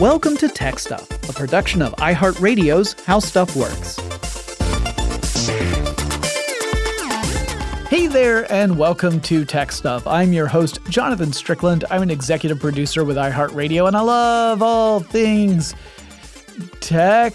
Welcome to Tech Stuff, a production of iHeartRadio's How Stuff Works. Hey there, and welcome to Tech Stuff. I'm your host, Jonathan Strickland. I'm an executive producer with iHeartRadio, and I love all things tech.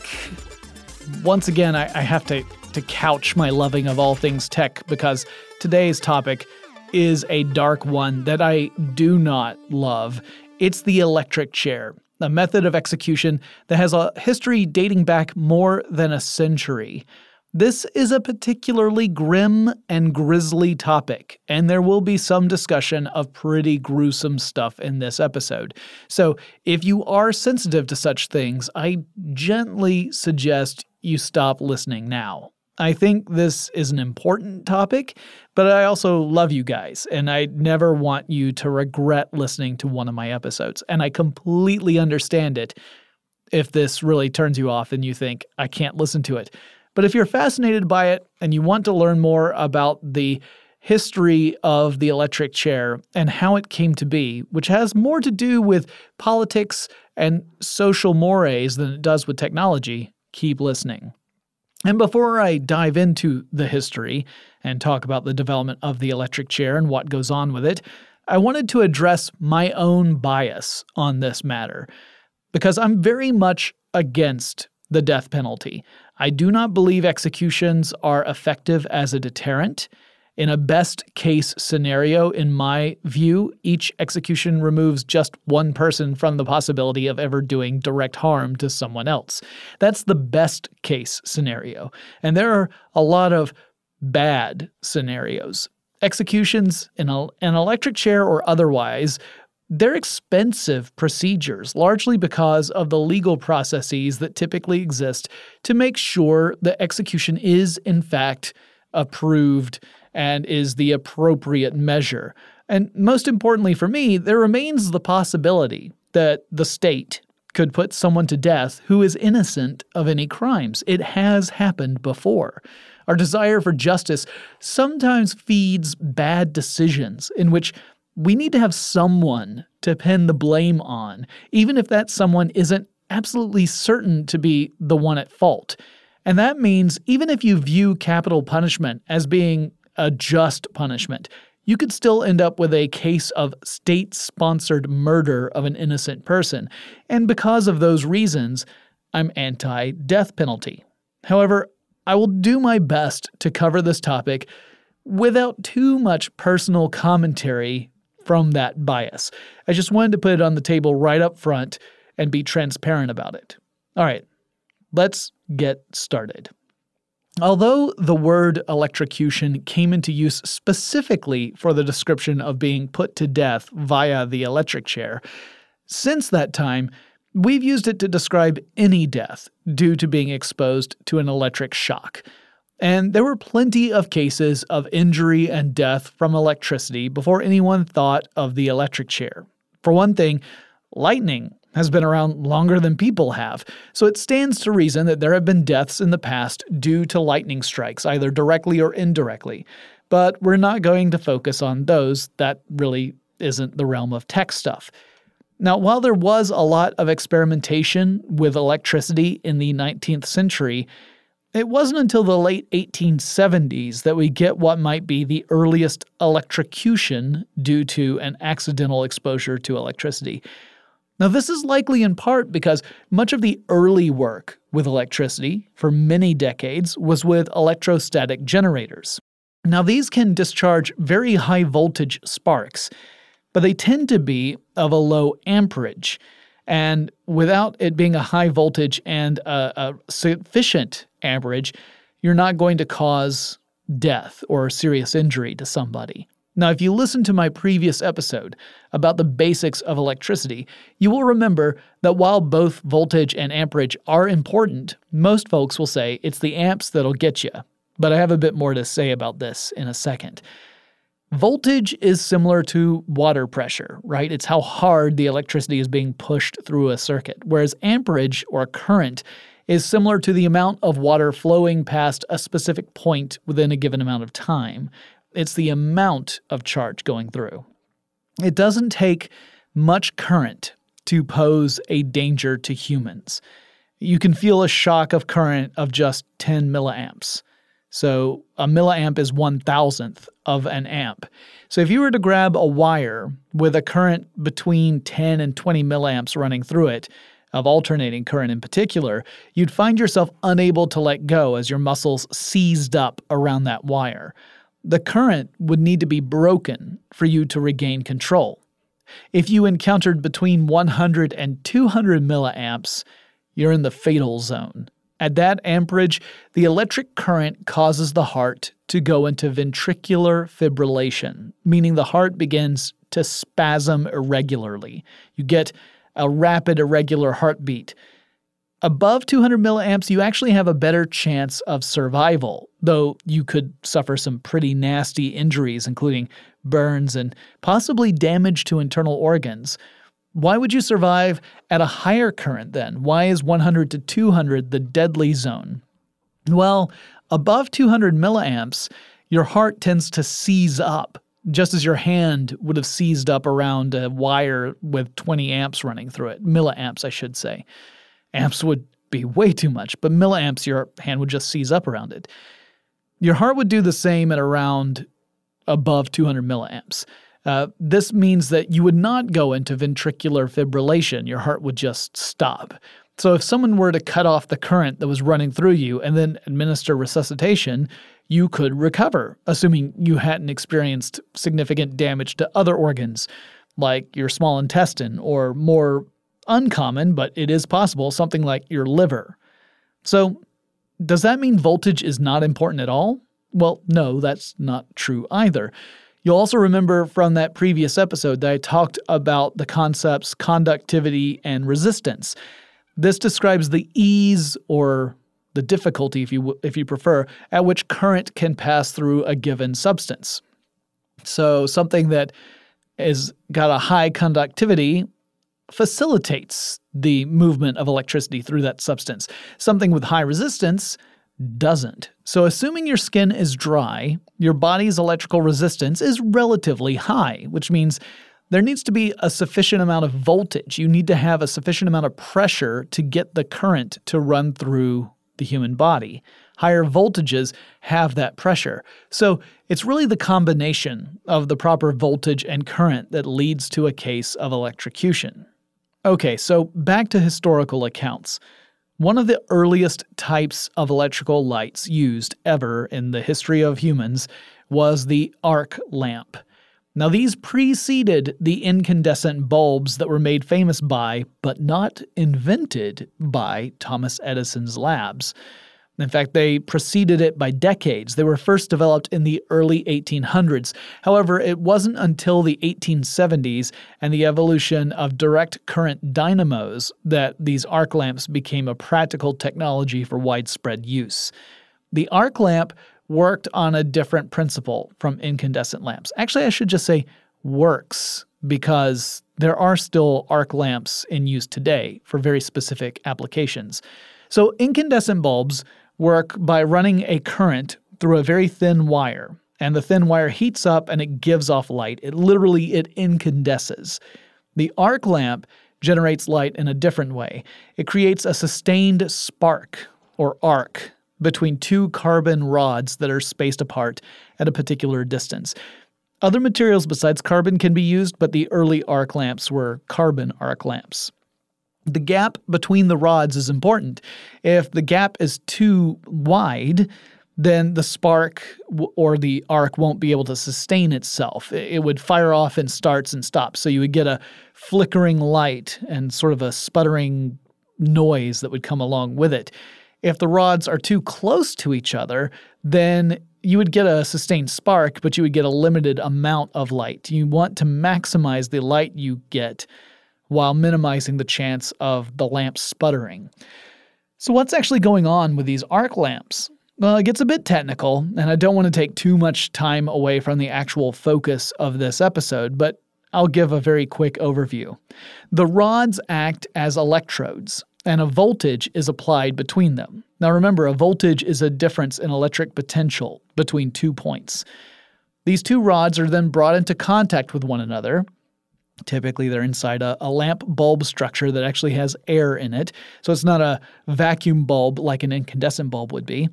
Once again, I, I have to, to couch my loving of all things tech because today's topic is a dark one that I do not love. It's the electric chair a method of execution that has a history dating back more than a century. This is a particularly grim and grisly topic, and there will be some discussion of pretty gruesome stuff in this episode. So, if you are sensitive to such things, I gently suggest you stop listening now. I think this is an important topic, but I also love you guys, and I never want you to regret listening to one of my episodes. And I completely understand it if this really turns you off and you think, I can't listen to it. But if you're fascinated by it and you want to learn more about the history of the electric chair and how it came to be, which has more to do with politics and social mores than it does with technology, keep listening. And before I dive into the history and talk about the development of the electric chair and what goes on with it, I wanted to address my own bias on this matter because I'm very much against the death penalty. I do not believe executions are effective as a deterrent. In a best case scenario, in my view, each execution removes just one person from the possibility of ever doing direct harm to someone else. That's the best case scenario. And there are a lot of bad scenarios. Executions in a, an electric chair or otherwise they're expensive procedures, largely because of the legal processes that typically exist to make sure the execution is, in fact, approved and is the appropriate measure. And most importantly for me, there remains the possibility that the state could put someone to death who is innocent of any crimes. It has happened before. Our desire for justice sometimes feeds bad decisions in which we need to have someone to pin the blame on, even if that someone isn't absolutely certain to be the one at fault. And that means even if you view capital punishment as being a just punishment, you could still end up with a case of state sponsored murder of an innocent person. And because of those reasons, I'm anti death penalty. However, I will do my best to cover this topic without too much personal commentary from that bias. I just wanted to put it on the table right up front and be transparent about it. All right, let's get started. Although the word electrocution came into use specifically for the description of being put to death via the electric chair, since that time, we've used it to describe any death due to being exposed to an electric shock. And there were plenty of cases of injury and death from electricity before anyone thought of the electric chair. For one thing, lightning has been around longer than people have, so it stands to reason that there have been deaths in the past due to lightning strikes, either directly or indirectly. But we're not going to focus on those. That really isn't the realm of tech stuff. Now, while there was a lot of experimentation with electricity in the 19th century, it wasn't until the late 1870s that we get what might be the earliest electrocution due to an accidental exposure to electricity. Now, this is likely in part because much of the early work with electricity for many decades was with electrostatic generators. Now, these can discharge very high voltage sparks, but they tend to be of a low amperage. And without it being a high voltage and a, a sufficient amperage, you're not going to cause death or serious injury to somebody. Now, if you listen to my previous episode about the basics of electricity, you will remember that while both voltage and amperage are important, most folks will say it's the amps that'll get you. But I have a bit more to say about this in a second. Voltage is similar to water pressure, right? It's how hard the electricity is being pushed through a circuit, whereas amperage or current is similar to the amount of water flowing past a specific point within a given amount of time. It's the amount of charge going through. It doesn't take much current to pose a danger to humans. You can feel a shock of current of just 10 milliamps. So a milliamp is one thousandth of an amp. So if you were to grab a wire with a current between 10 and 20 milliamps running through it, of alternating current in particular, you'd find yourself unable to let go as your muscles seized up around that wire. The current would need to be broken for you to regain control. If you encountered between 100 and 200 milliamps, you're in the fatal zone. At that amperage, the electric current causes the heart to go into ventricular fibrillation, meaning the heart begins to spasm irregularly. You get a rapid, irregular heartbeat. Above 200 milliamps, you actually have a better chance of survival, though you could suffer some pretty nasty injuries, including burns and possibly damage to internal organs. Why would you survive at a higher current then? Why is 100 to 200 the deadly zone? Well, above 200 milliamps, your heart tends to seize up, just as your hand would have seized up around a wire with 20 amps running through it, milliamps, I should say. Amps would be way too much, but milliamps, your hand would just seize up around it. Your heart would do the same at around above 200 milliamps. Uh, this means that you would not go into ventricular fibrillation. Your heart would just stop. So, if someone were to cut off the current that was running through you and then administer resuscitation, you could recover, assuming you hadn't experienced significant damage to other organs, like your small intestine, or more uncommon, but it is possible, something like your liver. So, does that mean voltage is not important at all? Well, no, that's not true either. You'll also remember from that previous episode that I talked about the concepts conductivity and resistance. This describes the ease or the difficulty, if you, if you prefer, at which current can pass through a given substance. So, something that is got a high conductivity facilitates the movement of electricity through that substance. Something with high resistance doesn't. So, assuming your skin is dry, your body's electrical resistance is relatively high, which means there needs to be a sufficient amount of voltage. You need to have a sufficient amount of pressure to get the current to run through the human body. Higher voltages have that pressure. So, it's really the combination of the proper voltage and current that leads to a case of electrocution. Okay, so back to historical accounts. One of the earliest types of electrical lights used ever in the history of humans was the arc lamp. Now, these preceded the incandescent bulbs that were made famous by, but not invented by, Thomas Edison's labs. In fact, they preceded it by decades. They were first developed in the early 1800s. However, it wasn't until the 1870s and the evolution of direct current dynamos that these arc lamps became a practical technology for widespread use. The arc lamp worked on a different principle from incandescent lamps. Actually, I should just say works because there are still arc lamps in use today for very specific applications. So, incandescent bulbs work by running a current through a very thin wire and the thin wire heats up and it gives off light. It literally it incandesces. The arc lamp generates light in a different way. It creates a sustained spark or arc between two carbon rods that are spaced apart at a particular distance. Other materials besides carbon can be used, but the early arc lamps were carbon arc lamps. The gap between the rods is important. If the gap is too wide, then the spark or the arc won't be able to sustain itself. It would fire off in starts and stops. So you would get a flickering light and sort of a sputtering noise that would come along with it. If the rods are too close to each other, then you would get a sustained spark, but you would get a limited amount of light. You want to maximize the light you get while minimizing the chance of the lamp sputtering. So, what's actually going on with these arc lamps? Well, it gets a bit technical, and I don't want to take too much time away from the actual focus of this episode, but I'll give a very quick overview. The rods act as electrodes, and a voltage is applied between them. Now, remember, a voltage is a difference in electric potential between two points. These two rods are then brought into contact with one another, Typically, they're inside a, a, lamp bulb structure that actually has air in it. So it's not a vacuum bulb like an incandescent bulb would be.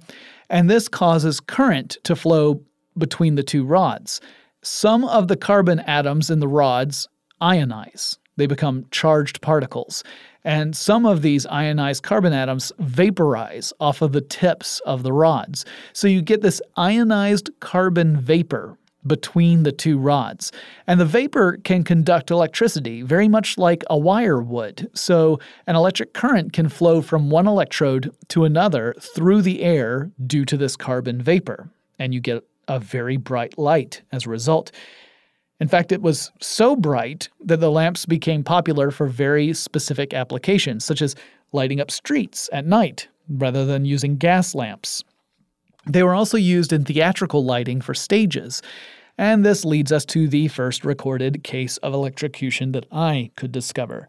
And this causes current to flow between the two rods. Some of the carbon atoms in the rods ionize, they become charged particles. And some of these ionized carbon atoms vaporize off of the tips of the rods. So you get this ionized carbon vapor between the two rods. And the vapor can conduct electricity very much like a wire would. So an electric current can flow from one electrode to another through the air due to this carbon vapor. And you get a very bright light as a result. In fact, it was so bright that the lamps became popular for very specific applications, such as lighting up streets at night rather than using gas lamps. They were also used in theatrical lighting for stages. And this leads us to the first recorded case of electrocution that I could discover.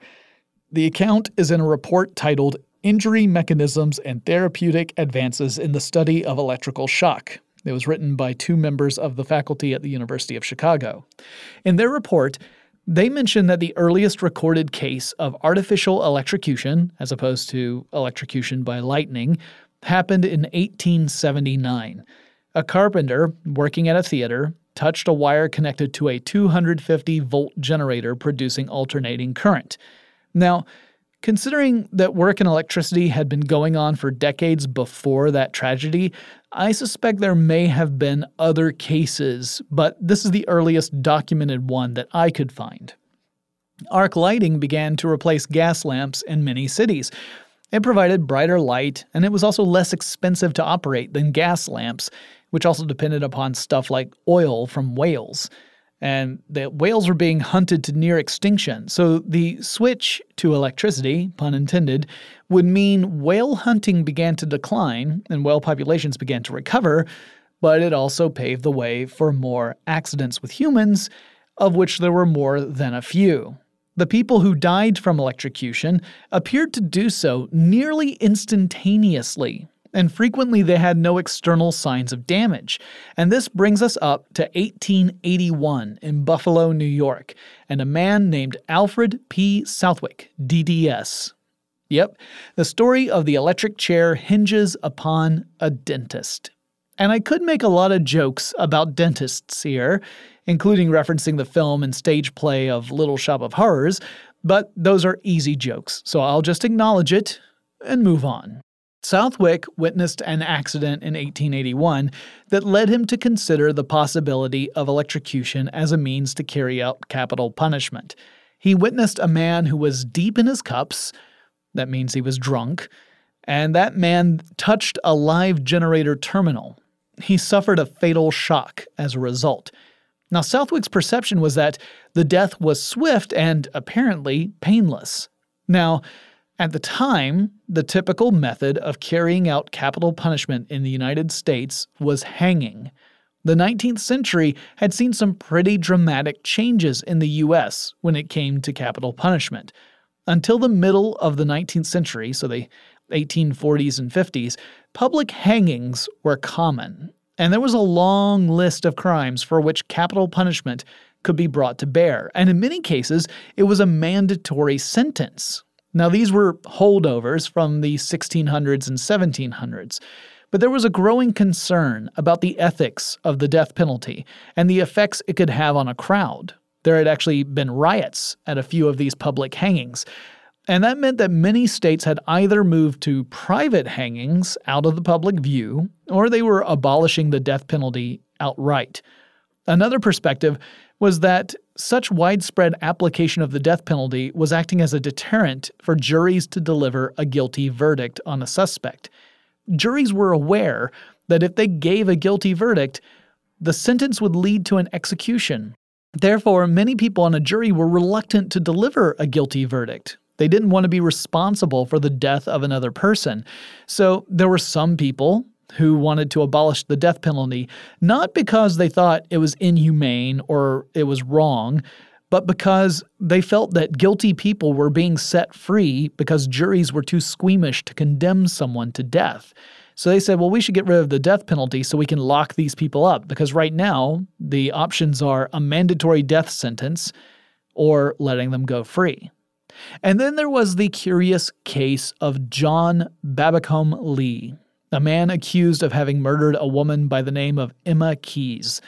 The account is in a report titled Injury Mechanisms and Therapeutic Advances in the Study of Electrical Shock. It was written by two members of the faculty at the University of Chicago. In their report, they mention that the earliest recorded case of artificial electrocution, as opposed to electrocution by lightning, happened in 1879. A carpenter working at a theater touched a wire connected to a 250 volt generator producing alternating current. Now, considering that work in electricity had been going on for decades before that tragedy, I suspect there may have been other cases, but this is the earliest documented one that I could find. Arc lighting began to replace gas lamps in many cities, it provided brighter light, and it was also less expensive to operate than gas lamps, which also depended upon stuff like oil from whales. And the whales were being hunted to near extinction, so the switch to electricity, pun intended, would mean whale hunting began to decline and whale populations began to recover, but it also paved the way for more accidents with humans, of which there were more than a few. The people who died from electrocution appeared to do so nearly instantaneously, and frequently they had no external signs of damage. And this brings us up to 1881 in Buffalo, New York, and a man named Alfred P. Southwick, DDS. Yep, the story of the electric chair hinges upon a dentist. And I could make a lot of jokes about dentists here, including referencing the film and stage play of Little Shop of Horrors, but those are easy jokes, so I'll just acknowledge it and move on. Southwick witnessed an accident in 1881 that led him to consider the possibility of electrocution as a means to carry out capital punishment. He witnessed a man who was deep in his cups, that means he was drunk, and that man touched a live generator terminal. He suffered a fatal shock as a result. Now, Southwick's perception was that the death was swift and apparently painless. Now, at the time, the typical method of carrying out capital punishment in the United States was hanging. The 19th century had seen some pretty dramatic changes in the US when it came to capital punishment. Until the middle of the 19th century, so the 1840s and 50s, public hangings were common and there was a long list of crimes for which capital punishment could be brought to bear, and in many cases, it was a mandatory sentence. Now, these were holdovers from the 1600s and 1700s, but there was a growing concern about the ethics of the death penalty and the effects it could have on a crowd. There had actually been riots at a few of these public hangings, and that meant that many states had either moved to private hangings out of the public view, or they were abolishing the death penalty outright. Another perspective was that such widespread application of the death penalty was acting as a deterrent for juries to deliver a guilty verdict on a suspect. Juries were aware that if they gave a guilty verdict, the sentence would lead to an execution. Therefore, many people on a jury were reluctant to deliver a guilty verdict, they didn't want to be responsible for the death of another person. So there were some people who wanted to abolish the death penalty, not because they thought it was inhumane or it was wrong, but because they felt that guilty people were being set free because juries were too squeamish to condemn someone to death. So they said, well, we should get rid of the death penalty so we can lock these people up because right now the options are a mandatory death sentence or letting them go free. And then there was the curious case of John Babbacombe Lee, a man accused of having murdered a woman by the name of Emma Keyse.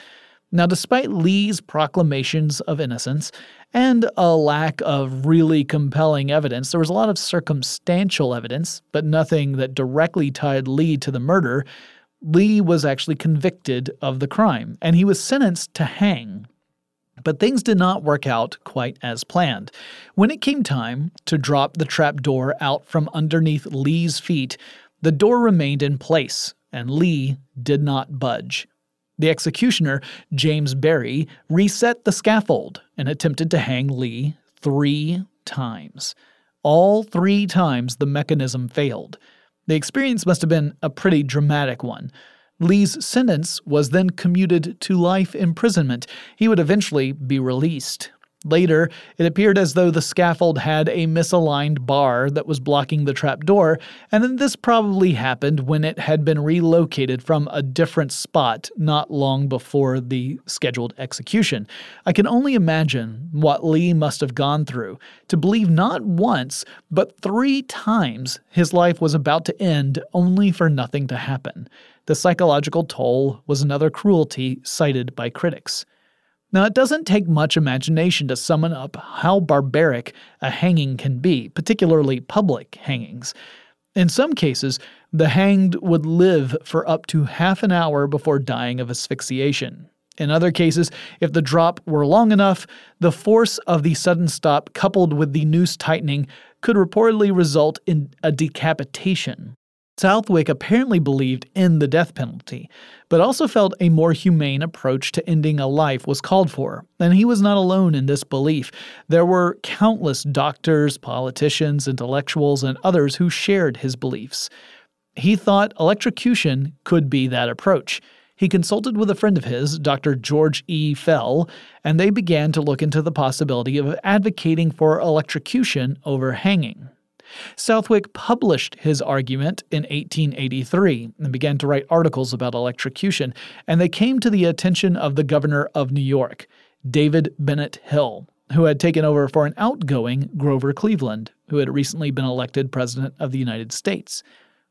Now, despite Lee's proclamations of innocence and a lack of really compelling evidence, there was a lot of circumstantial evidence, but nothing that directly tied Lee to the murder. Lee was actually convicted of the crime, and he was sentenced to hang. But things did not work out quite as planned. When it came time to drop the trapdoor out from underneath Lee's feet, the door remained in place, and Lee did not budge. The executioner, James Berry, reset the scaffold and attempted to hang Lee three times. All three times the mechanism failed. The experience must have been a pretty dramatic one. Lee's sentence was then commuted to life imprisonment. He would eventually be released. Later, it appeared as though the scaffold had a misaligned bar that was blocking the trapdoor, and then this probably happened when it had been relocated from a different spot not long before the scheduled execution. I can only imagine what Lee must have gone through to believe not once, but three times his life was about to end only for nothing to happen. The psychological toll was another cruelty cited by critics. Now, it doesn't take much imagination to summon up how barbaric a hanging can be, particularly public hangings. In some cases, the hanged would live for up to half an hour before dying of asphyxiation. In other cases, if the drop were long enough, the force of the sudden stop coupled with the noose tightening could reportedly result in a decapitation. Southwick apparently believed in the death penalty, but also felt a more humane approach to ending a life was called for, and he was not alone in this belief. There were countless doctors, politicians, intellectuals, and others who shared his beliefs. He thought electrocution could be that approach. He consulted with a friend of his, Dr. George E. Fell, and they began to look into the possibility of advocating for electrocution over hanging. Southwick published his argument in 1883 and began to write articles about electrocution, and they came to the attention of the governor of New York, David Bennett Hill, who had taken over for an outgoing Grover Cleveland, who had recently been elected President of the United States.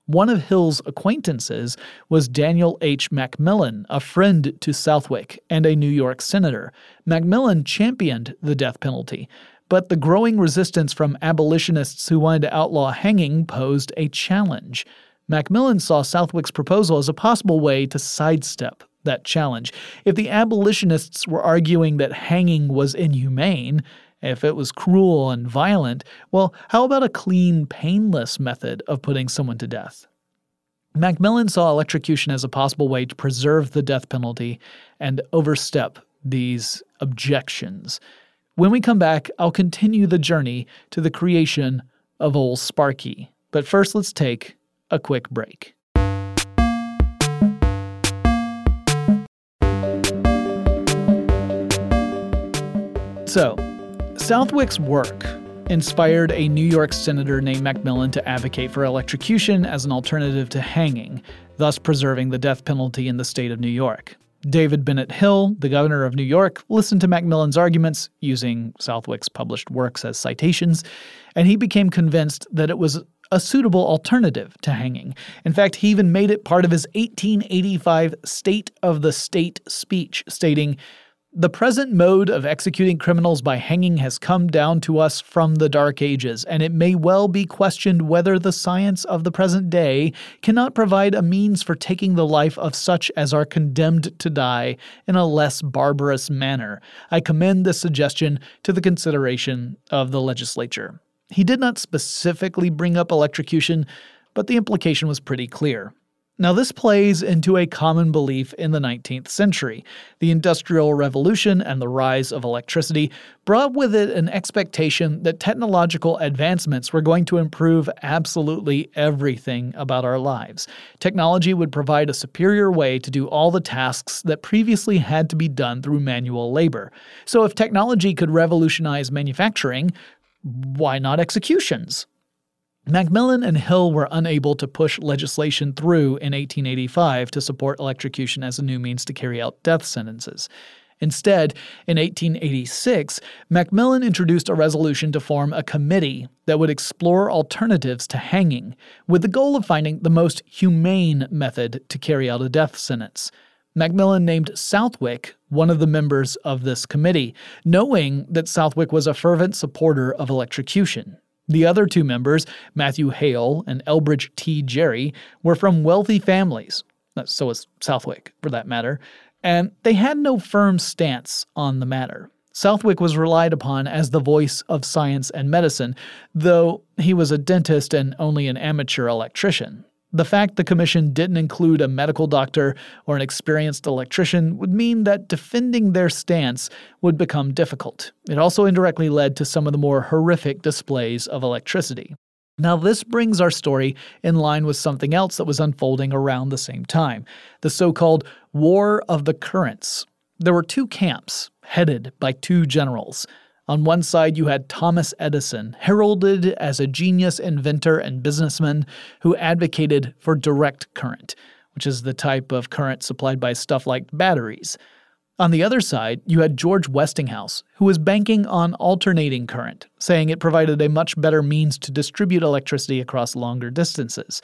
One of Hill's acquaintances was Daniel H. McMillan, a friend to Southwick and a New York senator. McMillan championed the death penalty, but the growing resistance from abolitionists who wanted to outlaw hanging posed a challenge. McMillan saw Southwick's proposal as a possible way to sidestep that challenge. If the abolitionists were arguing that hanging was inhumane, if it was cruel and violent, well, how about a clean, painless method of putting someone to death? McMillan saw electrocution as a possible way to preserve the death penalty and overstep these objections. When we come back, I'll continue the journey to the creation of Old Sparky. But first, let's take a quick break. So, Southwick's work inspired a New York senator named McMillan to advocate for electrocution as an alternative to hanging, thus preserving the death penalty in the state of New York. David Bennett Hill, the governor of New York, listened to McMillan's arguments using Southwick's published works as citations, and he became convinced that it was a suitable alternative to hanging. In fact, he even made it part of his 1885 State of the State speech, stating, the present mode of executing criminals by hanging has come down to us from the Dark Ages, and it may well be questioned whether the science of the present day cannot provide a means for taking the life of such as are condemned to die in a less barbarous manner. I commend this suggestion to the consideration of the legislature. He did not specifically bring up electrocution, but the implication was pretty clear. Now, this plays into a common belief in the 19th century. The Industrial Revolution and the rise of electricity brought with it an expectation that technological advancements were going to improve absolutely everything about our lives. Technology would provide a superior way to do all the tasks that previously had to be done through manual labor. So, if technology could revolutionize manufacturing, why not executions? McMillan and Hill were unable to push legislation through in 1885 to support electrocution as a new means to carry out death sentences. Instead, in 1886, McMillan introduced a resolution to form a committee that would explore alternatives to hanging, with the goal of finding the most humane method to carry out a death sentence. McMillan named Southwick one of the members of this committee, knowing that Southwick was a fervent supporter of electrocution. The other two members, Matthew Hale and Elbridge T. Gerry, were from wealthy families. So was Southwick, for that matter, and they had no firm stance on the matter. Southwick was relied upon as the voice of science and medicine, though he was a dentist and only an amateur electrician. The fact the commission didn't include a medical doctor or an experienced electrician would mean that defending their stance would become difficult. It also indirectly led to some of the more horrific displays of electricity. Now, this brings our story in line with something else that was unfolding around the same time the so called War of the Currents. There were two camps, headed by two generals. On one side, you had Thomas Edison, heralded as a genius inventor and businessman who advocated for direct current, which is the type of current supplied by stuff like batteries. On the other side, you had George Westinghouse, who was banking on alternating current, saying it provided a much better means to distribute electricity across longer distances.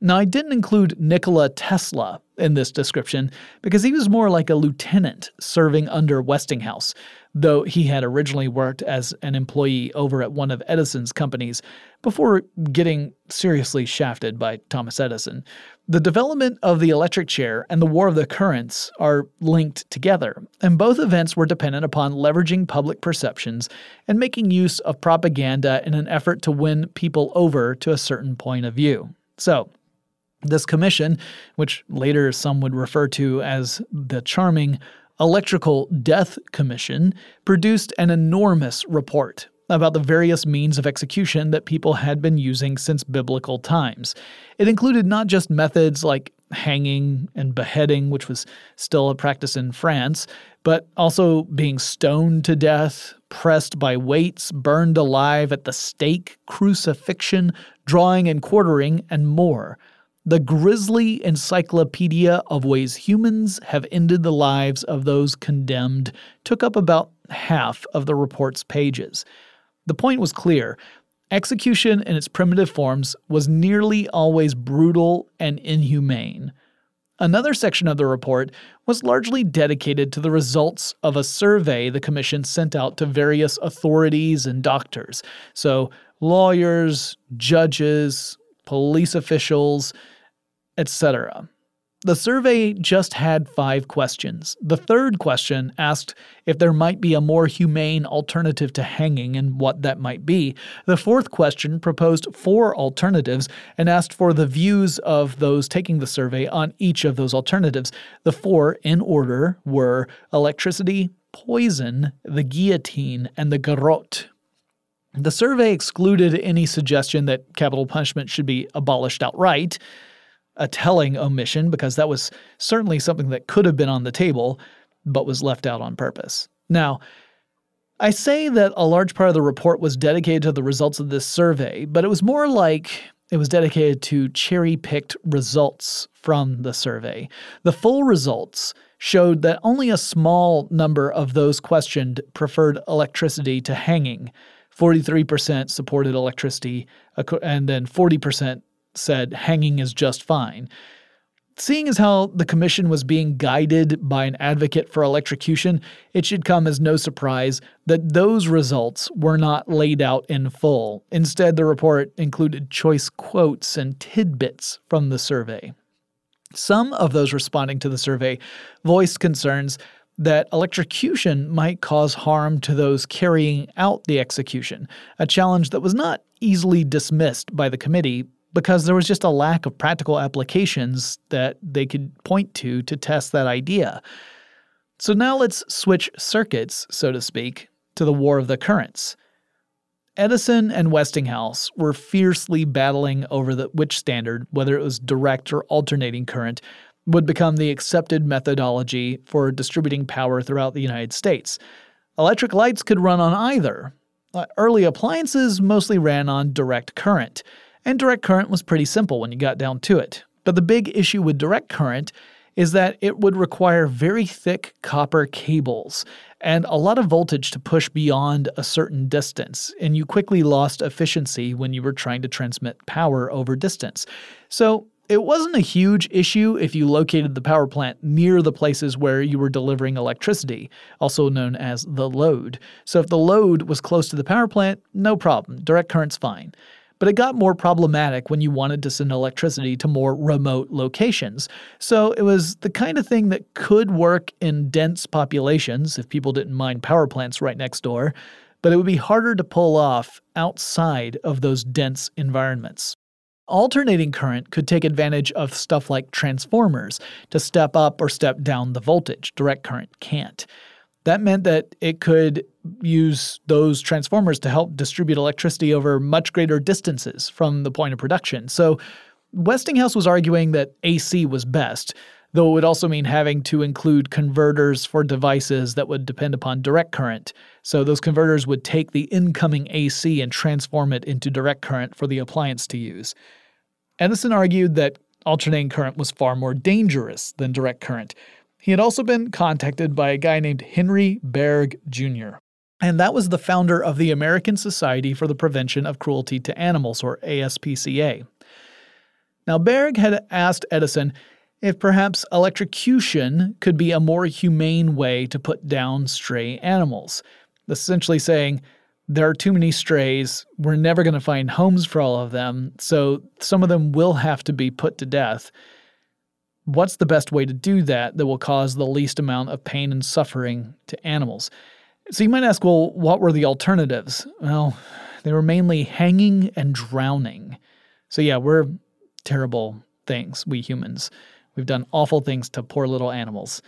Now, I didn't include Nikola Tesla in this description because he was more like a lieutenant serving under Westinghouse, though he had originally worked as an employee over at one of Edison's companies before getting seriously shafted by Thomas Edison. The development of the electric chair and the War of the Currents are linked together, and both events were dependent upon leveraging public perceptions and making use of propaganda in an effort to win people over to a certain point of view. So, this commission, which later some would refer to as the charming Electrical Death Commission, produced an enormous report about the various means of execution that people had been using since biblical times. It included not just methods like hanging and beheading, which was still a practice in France, but also being stoned to death, pressed by weights, burned alive at the stake, crucifixion, drawing and quartering, and more the grisly encyclopedia of ways humans have ended the lives of those condemned took up about half of the report's pages. The point was clear execution in its primitive forms was nearly always brutal and inhumane. Another section of the report was largely dedicated to the results of a survey the Commission sent out to various authorities and doctors. So, lawyers, judges, police officials, etc. The survey just had five questions. The third question asked if there might be a more humane alternative to hanging and what that might be. The fourth question proposed four alternatives and asked for the views of those taking the survey on each of those alternatives. The four, in order, were electricity, poison, the guillotine, and the garrote. The survey excluded any suggestion that capital punishment should be abolished outright a telling omission because that was certainly something that could have been on the table but was left out on purpose. Now, I say that a large part of the report was dedicated to the results of this survey, but it was more like it was dedicated to cherry picked results from the survey. The full results showed that only a small number of those questioned preferred electricity to hanging. 43% supported electricity, and then 40% said hanging is just fine. Seeing as how the commission was being guided by an advocate for electrocution, it should come as no surprise that those results were not laid out in full. Instead, the report included choice quotes and tidbits from the survey. Some of those responding to the survey voiced concerns that electrocution might cause harm to those carrying out the execution, a challenge that was not easily dismissed by the committee because there was just a lack of practical applications that they could point to to test that idea. So now let's switch circuits, so to speak, to the War of the Currents. Edison and Westinghouse were fiercely battling over the, which standard, whether it was direct or alternating current, would become the accepted methodology for distributing power throughout the United States. Electric lights could run on either. Uh, early appliances mostly ran on direct current and direct current was pretty simple when you got down to it. But the big issue with direct current is that it would require very thick copper cables and a lot of voltage to push beyond a certain distance, and you quickly lost efficiency when you were trying to transmit power over distance. So, it wasn't a huge issue if you located the power plant near the places where you were delivering electricity, also known as the load. So if the load was close to the power plant, no problem, direct current's fine. But it got more problematic when you wanted to send electricity to more remote locations. So it was the kind of thing that could work in dense populations if people didn't mind power plants right next door, but it would be harder to pull off outside of those dense environments. Alternating current could take advantage of stuff like transformers to step up or step down the voltage. Direct current can't. That meant that it could use those transformers to help distribute electricity over much greater distances from the point of production. So Westinghouse was arguing that AC was best, though it would also mean having to include converters for devices that would depend upon direct current. So those converters would take the incoming AC and transform it into direct current for the appliance to use. Edison argued that alternating current was far more dangerous than direct current. He had also been contacted by a guy named Henry Bergh Jr., and that was the founder of the American Society for the Prevention of Cruelty to Animals, or ASPCA. Now, Bergh had asked Edison if perhaps electrocution could be a more humane way to put down stray animals, essentially saying, there are too many strays. We're never going to find homes for all of them, so some of them will have to be put to death. What's the best way to do that that will cause the least amount of pain and suffering to animals? So you might ask, well, what were the alternatives? Well, they were mainly hanging and drowning. So yeah, we're terrible things, we humans. We've done awful things to poor little animals.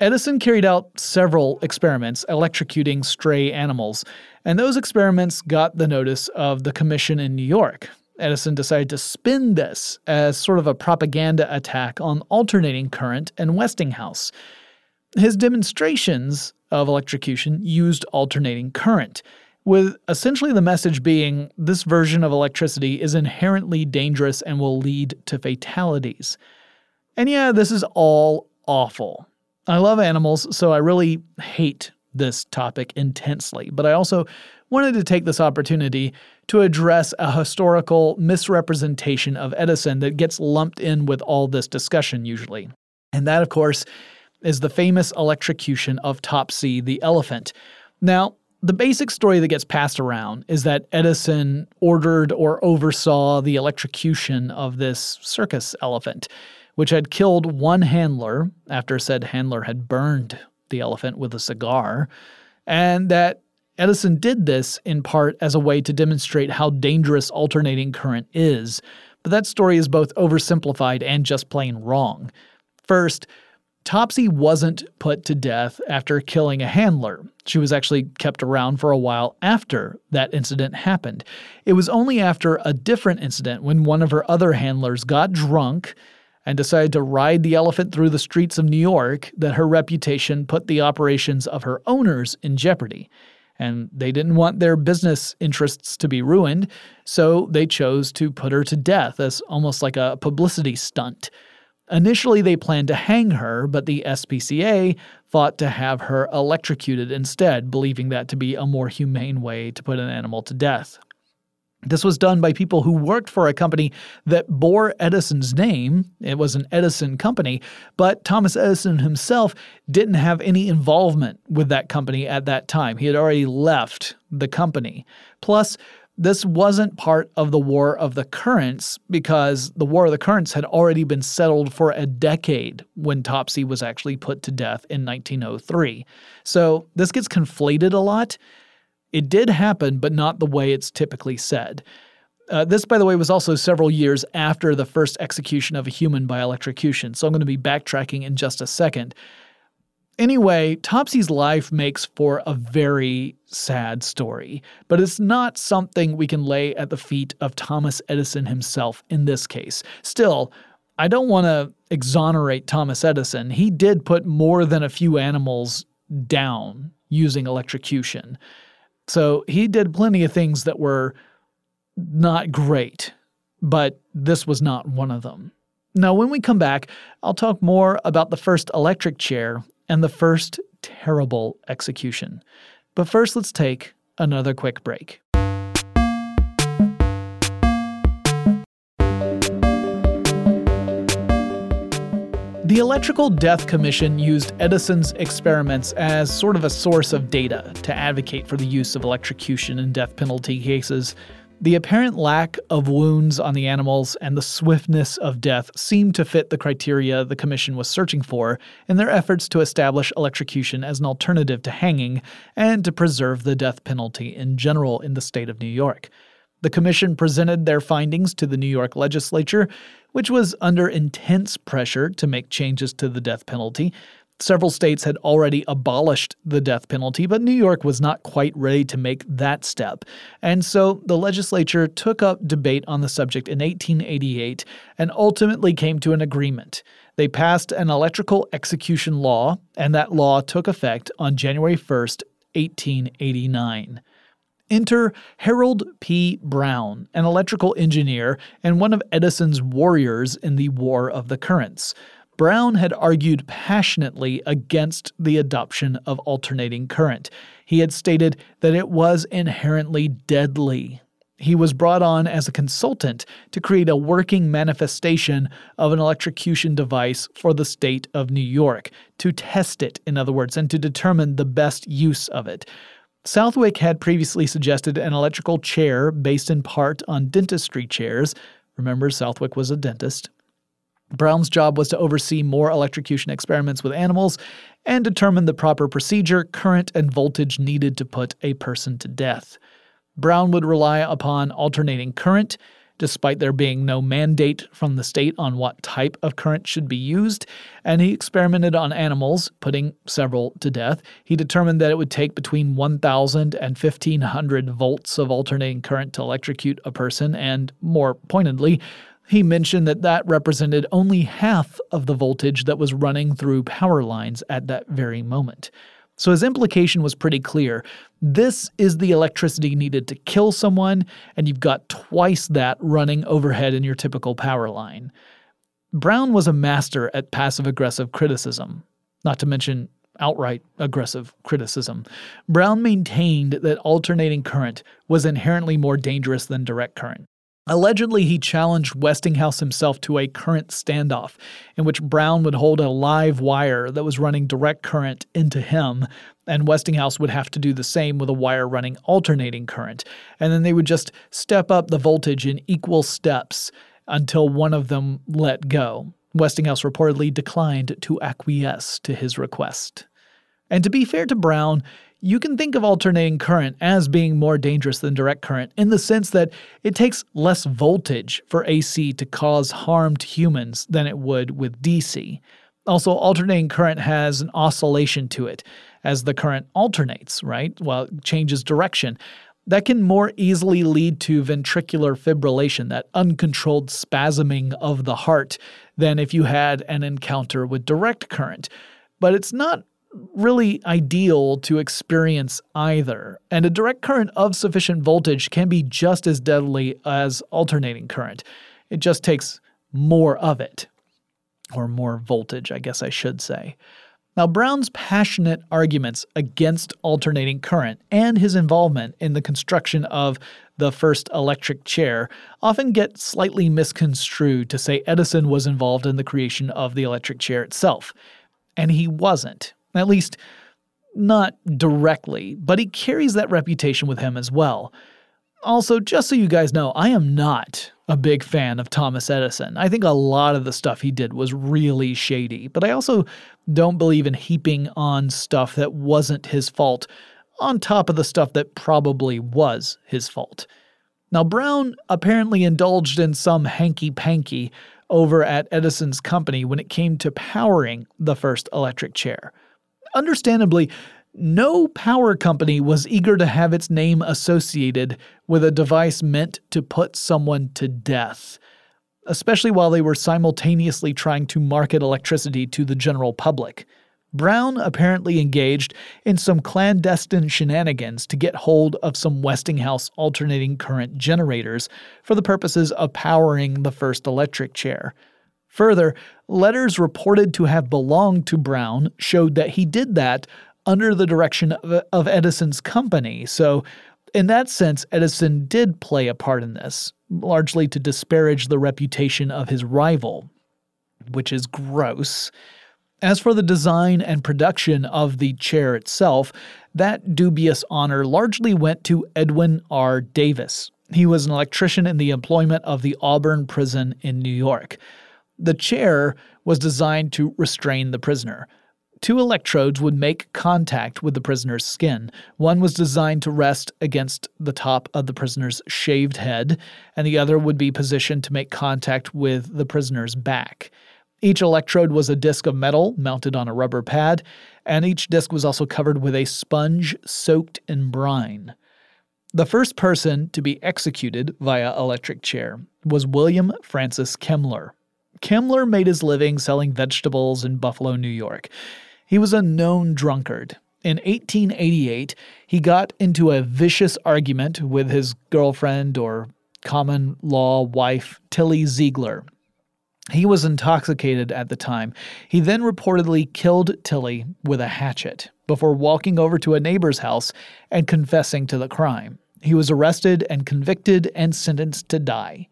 Edison carried out several experiments electrocuting stray animals, and those experiments got the notice of the commission in New York. Edison decided to spin this as sort of a propaganda attack on alternating current and Westinghouse. His demonstrations of electrocution used alternating current, with essentially the message being this version of electricity is inherently dangerous and will lead to fatalities. And yeah, this is all awful. I love animals, so I really hate this topic intensely, but I also wanted to take this opportunity to address a historical misrepresentation of Edison that gets lumped in with all this discussion usually. And that, of course, is the famous electrocution of Topsy the elephant. Now, the basic story that gets passed around is that Edison ordered or oversaw the electrocution of this circus elephant which had killed one handler after said handler had burned the elephant with a cigar, and that Edison did this in part as a way to demonstrate how dangerous alternating current is. But that story is both oversimplified and just plain wrong. First, Topsy wasn't put to death after killing a handler. She was actually kept around for a while after that incident happened. It was only after a different incident when one of her other handlers got drunk and decided to ride the elephant through the streets of New York that her reputation put the operations of her owners in jeopardy. And they didn't want their business interests to be ruined, so they chose to put her to death as almost like a publicity stunt. Initially, they planned to hang her, but the SPCA fought to have her electrocuted instead, believing that to be a more humane way to put an animal to death. This was done by people who worked for a company that bore Edison's name. It was an Edison company, but Thomas Edison himself didn't have any involvement with that company at that time. He had already left the company. Plus, this wasn't part of the War of the Currents because the War of the Currents had already been settled for a decade when Topsy was actually put to death in 1903. So this gets conflated a lot. It did happen, but not the way it's typically said. Uh, this, by the way, was also several years after the first execution of a human by electrocution, so I'm going to be backtracking in just a second. Anyway, Topsy's life makes for a very sad story, but it's not something we can lay at the feet of Thomas Edison himself in this case. Still, I don't want to exonerate Thomas Edison. He did put more than a few animals down using electrocution. So he did plenty of things that were not great, but this was not one of them. Now, when we come back, I'll talk more about the first electric chair and the first terrible execution. But first, let's take another quick break. The Electrical Death Commission used Edison's experiments as sort of a source of data to advocate for the use of electrocution in death penalty cases. The apparent lack of wounds on the animals and the swiftness of death seemed to fit the criteria the Commission was searching for in their efforts to establish electrocution as an alternative to hanging and to preserve the death penalty in general in the state of New York. The Commission presented their findings to the New York legislature, which was under intense pressure to make changes to the death penalty, Several states had already abolished the death penalty, but New York was not quite ready to make that step. And so the legislature took up debate on the subject in 1888 and ultimately came to an agreement. They passed an electrical execution law, and that law took effect on January 1st, 1889. Enter Harold P. Brown, an electrical engineer and one of Edison's warriors in the War of the Currents. Brown had argued passionately against the adoption of alternating current. He had stated that it was inherently deadly. He was brought on as a consultant to create a working manifestation of an electrocution device for the state of New York, to test it, in other words, and to determine the best use of it. Southwick had previously suggested an electrical chair based in part on dentistry chairs. Remember, Southwick was a dentist. Brown's job was to oversee more electrocution experiments with animals and determine the proper procedure, current, and voltage needed to put a person to death. Brown would rely upon alternating current, despite there being no mandate from the state on what type of current should be used, and he experimented on animals, putting several to death. He determined that it would take between 1,000 and 1,500 volts of alternating current to electrocute a person, and more pointedly, he mentioned that that represented only half of the voltage that was running through power lines at that very moment. So his implication was pretty clear. This is the electricity needed to kill someone, and you've got twice that running overhead in your typical power line. Brown was a master at passive aggressive criticism, not to mention outright aggressive criticism. Brown maintained that alternating current was inherently more dangerous than direct current. Allegedly, he challenged Westinghouse himself to a current standoff, in which Brown would hold a live wire that was running direct current into him, and Westinghouse would have to do the same with a wire running alternating current. And then they would just step up the voltage in equal steps until one of them let go. Westinghouse reportedly declined to acquiesce to his request. And to be fair to Brown, you can think of alternating current as being more dangerous than direct current in the sense that it takes less voltage for AC to cause harm to humans than it would with DC. Also, alternating current has an oscillation to it as the current alternates, right? Well, it changes direction. That can more easily lead to ventricular fibrillation, that uncontrolled spasming of the heart, than if you had an encounter with direct current. But it's not really ideal to experience either, and a direct current of sufficient voltage can be just as deadly as alternating current. It just takes more of it, or more voltage, I guess I should say. Now, Brown's passionate arguments against alternating current and his involvement in the construction of the first electric chair often get slightly misconstrued to say Edison was involved in the creation of the electric chair itself. And he wasn't. At least, not directly, but he carries that reputation with him as well. Also, just so you guys know, I am not a big fan of Thomas Edison. I think a lot of the stuff he did was really shady, but I also don't believe in heaping on stuff that wasn't his fault on top of the stuff that probably was his fault. Now, Brown apparently indulged in some hanky panky over at Edison's company when it came to powering the first electric chair. Understandably, no power company was eager to have its name associated with a device meant to put someone to death, especially while they were simultaneously trying to market electricity to the general public. Brown apparently engaged in some clandestine shenanigans to get hold of some Westinghouse alternating current generators for the purposes of powering the first electric chair. Further, letters reported to have belonged to Brown showed that he did that under the direction of, of Edison's company. So, in that sense, Edison did play a part in this, largely to disparage the reputation of his rival, which is gross. As for the design and production of the chair itself, that dubious honor largely went to Edwin R. Davis. He was an electrician in the employment of the Auburn prison in New York. The chair was designed to restrain the prisoner. Two electrodes would make contact with the prisoner's skin. One was designed to rest against the top of the prisoner's shaved head, and the other would be positioned to make contact with the prisoner's back. Each electrode was a disc of metal mounted on a rubber pad, and each disc was also covered with a sponge soaked in brine. The first person to be executed via electric chair was William Francis Kemmler. Kemmler made his living selling vegetables in Buffalo, New York. He was a known drunkard. In 1888, he got into a vicious argument with his girlfriend or common law wife, Tilly Ziegler, he was intoxicated at the time. He then reportedly killed Tilly with a hatchet before walking over to a neighbor's house and confessing to the crime. He was arrested and convicted and sentenced to die.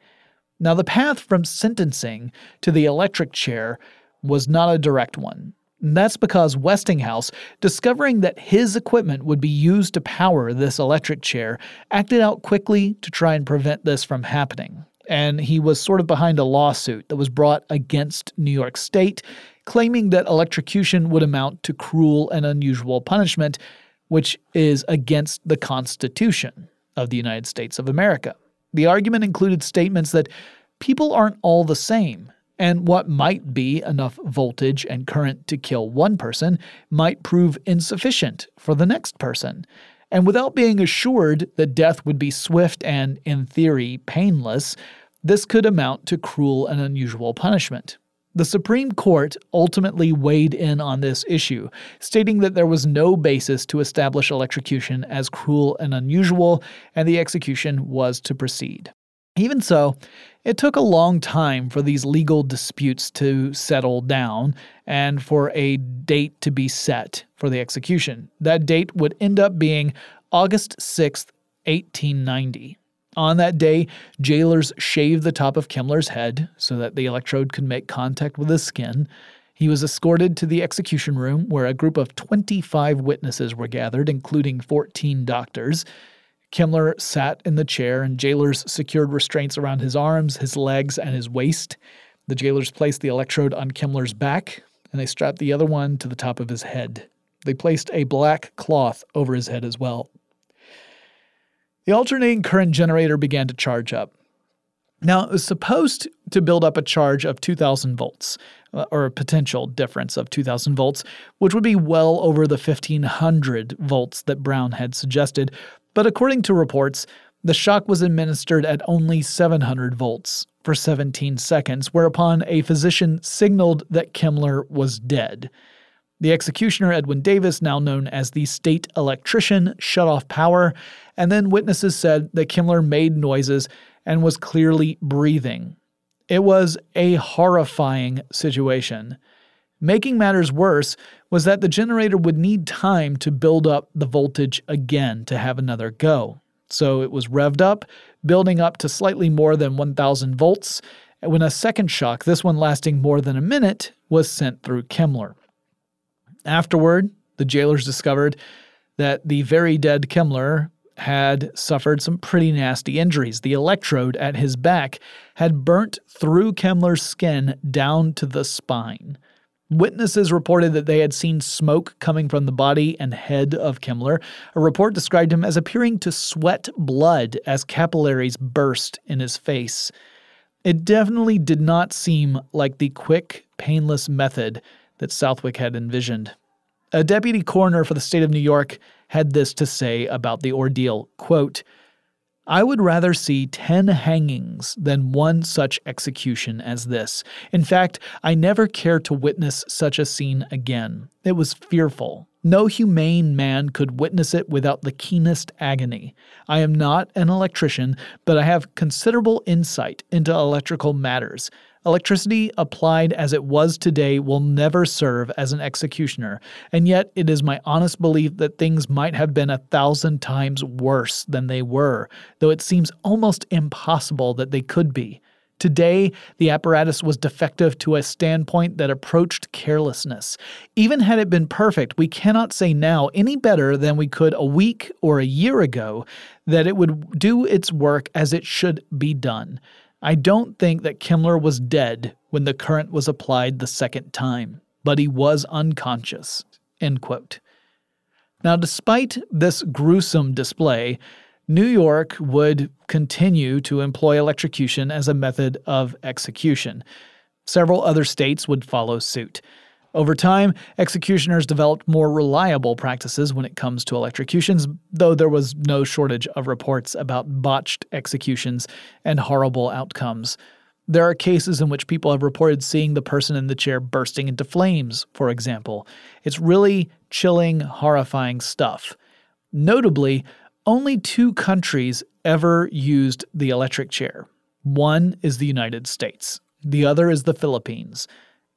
Now, the path from sentencing to the electric chair was not a direct one. That's because Westinghouse, discovering that his equipment would be used to power this electric chair, acted out quickly to try and prevent this from happening and he was sort of behind a lawsuit that was brought against New York State, claiming that electrocution would amount to cruel and unusual punishment, which is against the Constitution of the United States of America. The argument included statements that people aren't all the same, and what might be enough voltage and current to kill one person might prove insufficient for the next person. And without being assured that death would be swift and, in theory, painless, this could amount to cruel and unusual punishment. The Supreme Court ultimately weighed in on this issue, stating that there was no basis to establish electrocution as cruel and unusual, and the execution was to proceed. Even so, it took a long time for these legal disputes to settle down and for a date to be set for the execution. That date would end up being August 6, 1890. On that day, jailers shaved the top of Kemmler's head so that the electrode could make contact with his skin. He was escorted to the execution room where a group of 25 witnesses were gathered, including 14 doctors. Kemmler sat in the chair, and jailers secured restraints around his arms, his legs, and his waist. The jailers placed the electrode on Kemmler's back, and they strapped the other one to the top of his head. They placed a black cloth over his head as well. The alternating current generator began to charge up. Now, it was supposed to build up a charge of 2,000 volts, uh, or a potential difference of 2,000 volts, which would be well over the 1,500 volts that Brown had suggested. But according to reports, the shock was administered at only 700 volts for 17 seconds, whereupon a physician signaled that Kemmler was dead. The executioner, Edwin Davis, now known as the state electrician, shut off power, and then witnesses said that Kemmler made noises and was clearly breathing. It was a horrifying situation. Making matters worse was that the generator would need time to build up the voltage again to have another go. So it was revved up, building up to slightly more than 1000 volts, when a second shock, this one lasting more than a minute, was sent through Kemmler. Afterward, the jailers discovered that the very dead Kemmler had suffered some pretty nasty injuries. The electrode at his back had burnt through Kemmler's skin down to the spine. Witnesses reported that they had seen smoke coming from the body and head of Kemmler. A report described him as appearing to sweat blood as capillaries burst in his face. It definitely did not seem like the quick, painless method that Southwick had envisioned. A deputy coroner for the state of New York had this to say about the ordeal quote, I would rather see 10 hangings than one such execution as this. In fact, I never care to witness such a scene again. It was fearful. No humane man could witness it without the keenest agony. I am not an electrician, but I have considerable insight into electrical matters. Electricity applied as it was today will never serve as an executioner, and yet it is my honest belief that things might have been a thousand times worse than they were, though it seems almost impossible that they could be. Today, the apparatus was defective to a standpoint that approached carelessness. Even had it been perfect, we cannot say now any better than we could a week or a year ago that it would do its work as it should be done. I don't think that Kemmler was dead when the current was applied the second time, but he was unconscious. End quote. Now, despite this gruesome display, New York would continue to employ electrocution as a method of execution. Several other states would follow suit. Over time, executioners developed more reliable practices when it comes to electrocutions, though there was no shortage of reports about botched executions and horrible outcomes. There are cases in which people have reported seeing the person in the chair bursting into flames, for example. It's really chilling, horrifying stuff. Notably, only two countries ever used the electric chair. One is the United States, the other is the Philippines.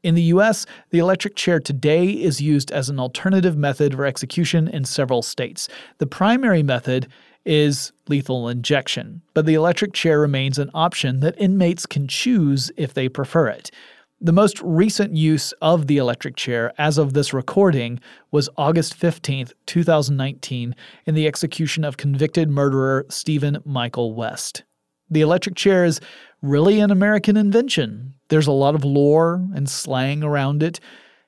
In the US, the electric chair today is used as an alternative method for execution in several states. The primary method is lethal injection, but the electric chair remains an option that inmates can choose if they prefer it. The most recent use of the electric chair as of this recording was August 15, 2019, in the execution of convicted murderer Stephen Michael West. The electric chair is really an American invention. There's a lot of lore and slang around it.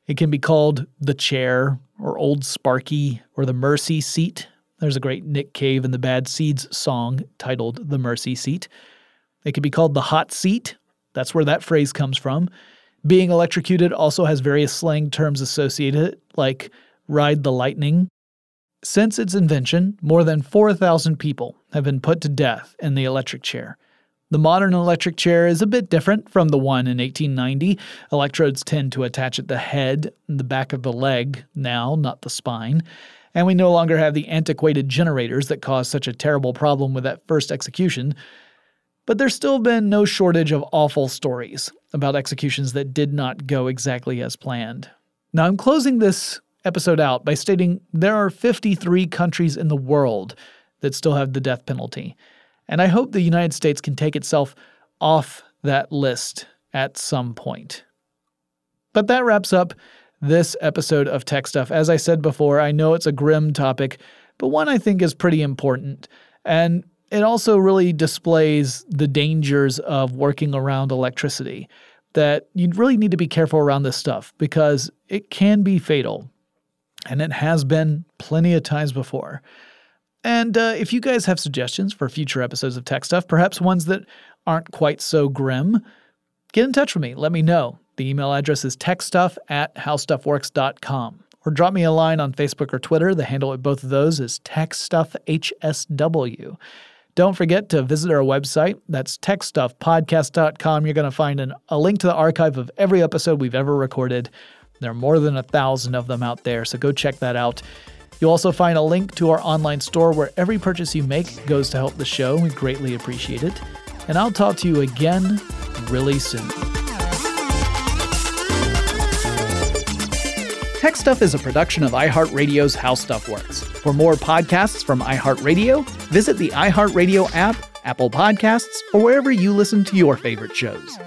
It can be called the chair, or Old Sparky, or the Mercy Seat. There's a great Nick Cave and the Bad Seeds song titled The Mercy Seat. It can be called the hot seat. That's where that phrase comes from. Being electrocuted also has various slang terms associated, like ride the lightning. Since its invention, more than 4,000 people have been put to death in the electric chair. The modern electric chair is a bit different from the one in 1890. Electrodes tend to attach at the head and the back of the leg now, not the spine. And we no longer have the antiquated generators that caused such a terrible problem with that first execution. But there's still been no shortage of awful stories about executions that did not go exactly as planned. Now, I'm closing this episode out by stating there are 53 countries in the world that still have the death penalty. And I hope the United States can take itself off that list at some point. But that wraps up this episode of Tech Stuff. As I said before, I know it's a grim topic, but one I think is pretty important. And it also really displays the dangers of working around electricity. That you really need to be careful around this stuff because it can be fatal. And it has been plenty of times before. And uh, if you guys have suggestions for future episodes of Tech Stuff, perhaps ones that aren't quite so grim, get in touch with me. Let me know. The email address is techstuff at howstuffworks.com. Or drop me a line on Facebook or Twitter. The handle at both of those is techstuffhsw. Don't forget to visit our website. That's techstuffpodcast.com. You're going to find an, a link to the archive of every episode we've ever recorded. There are more than a thousand of them out there, so go check that out. You'll also find a link to our online store where every purchase you make goes to help the show. We greatly appreciate it. And I'll talk to you again really soon. Tech Stuff is a production of iHeartRadio's How Stuff Works. For more podcasts from iHeartRadio, visit the iHeartRadio app, Apple Podcasts, or wherever you listen to your favorite shows.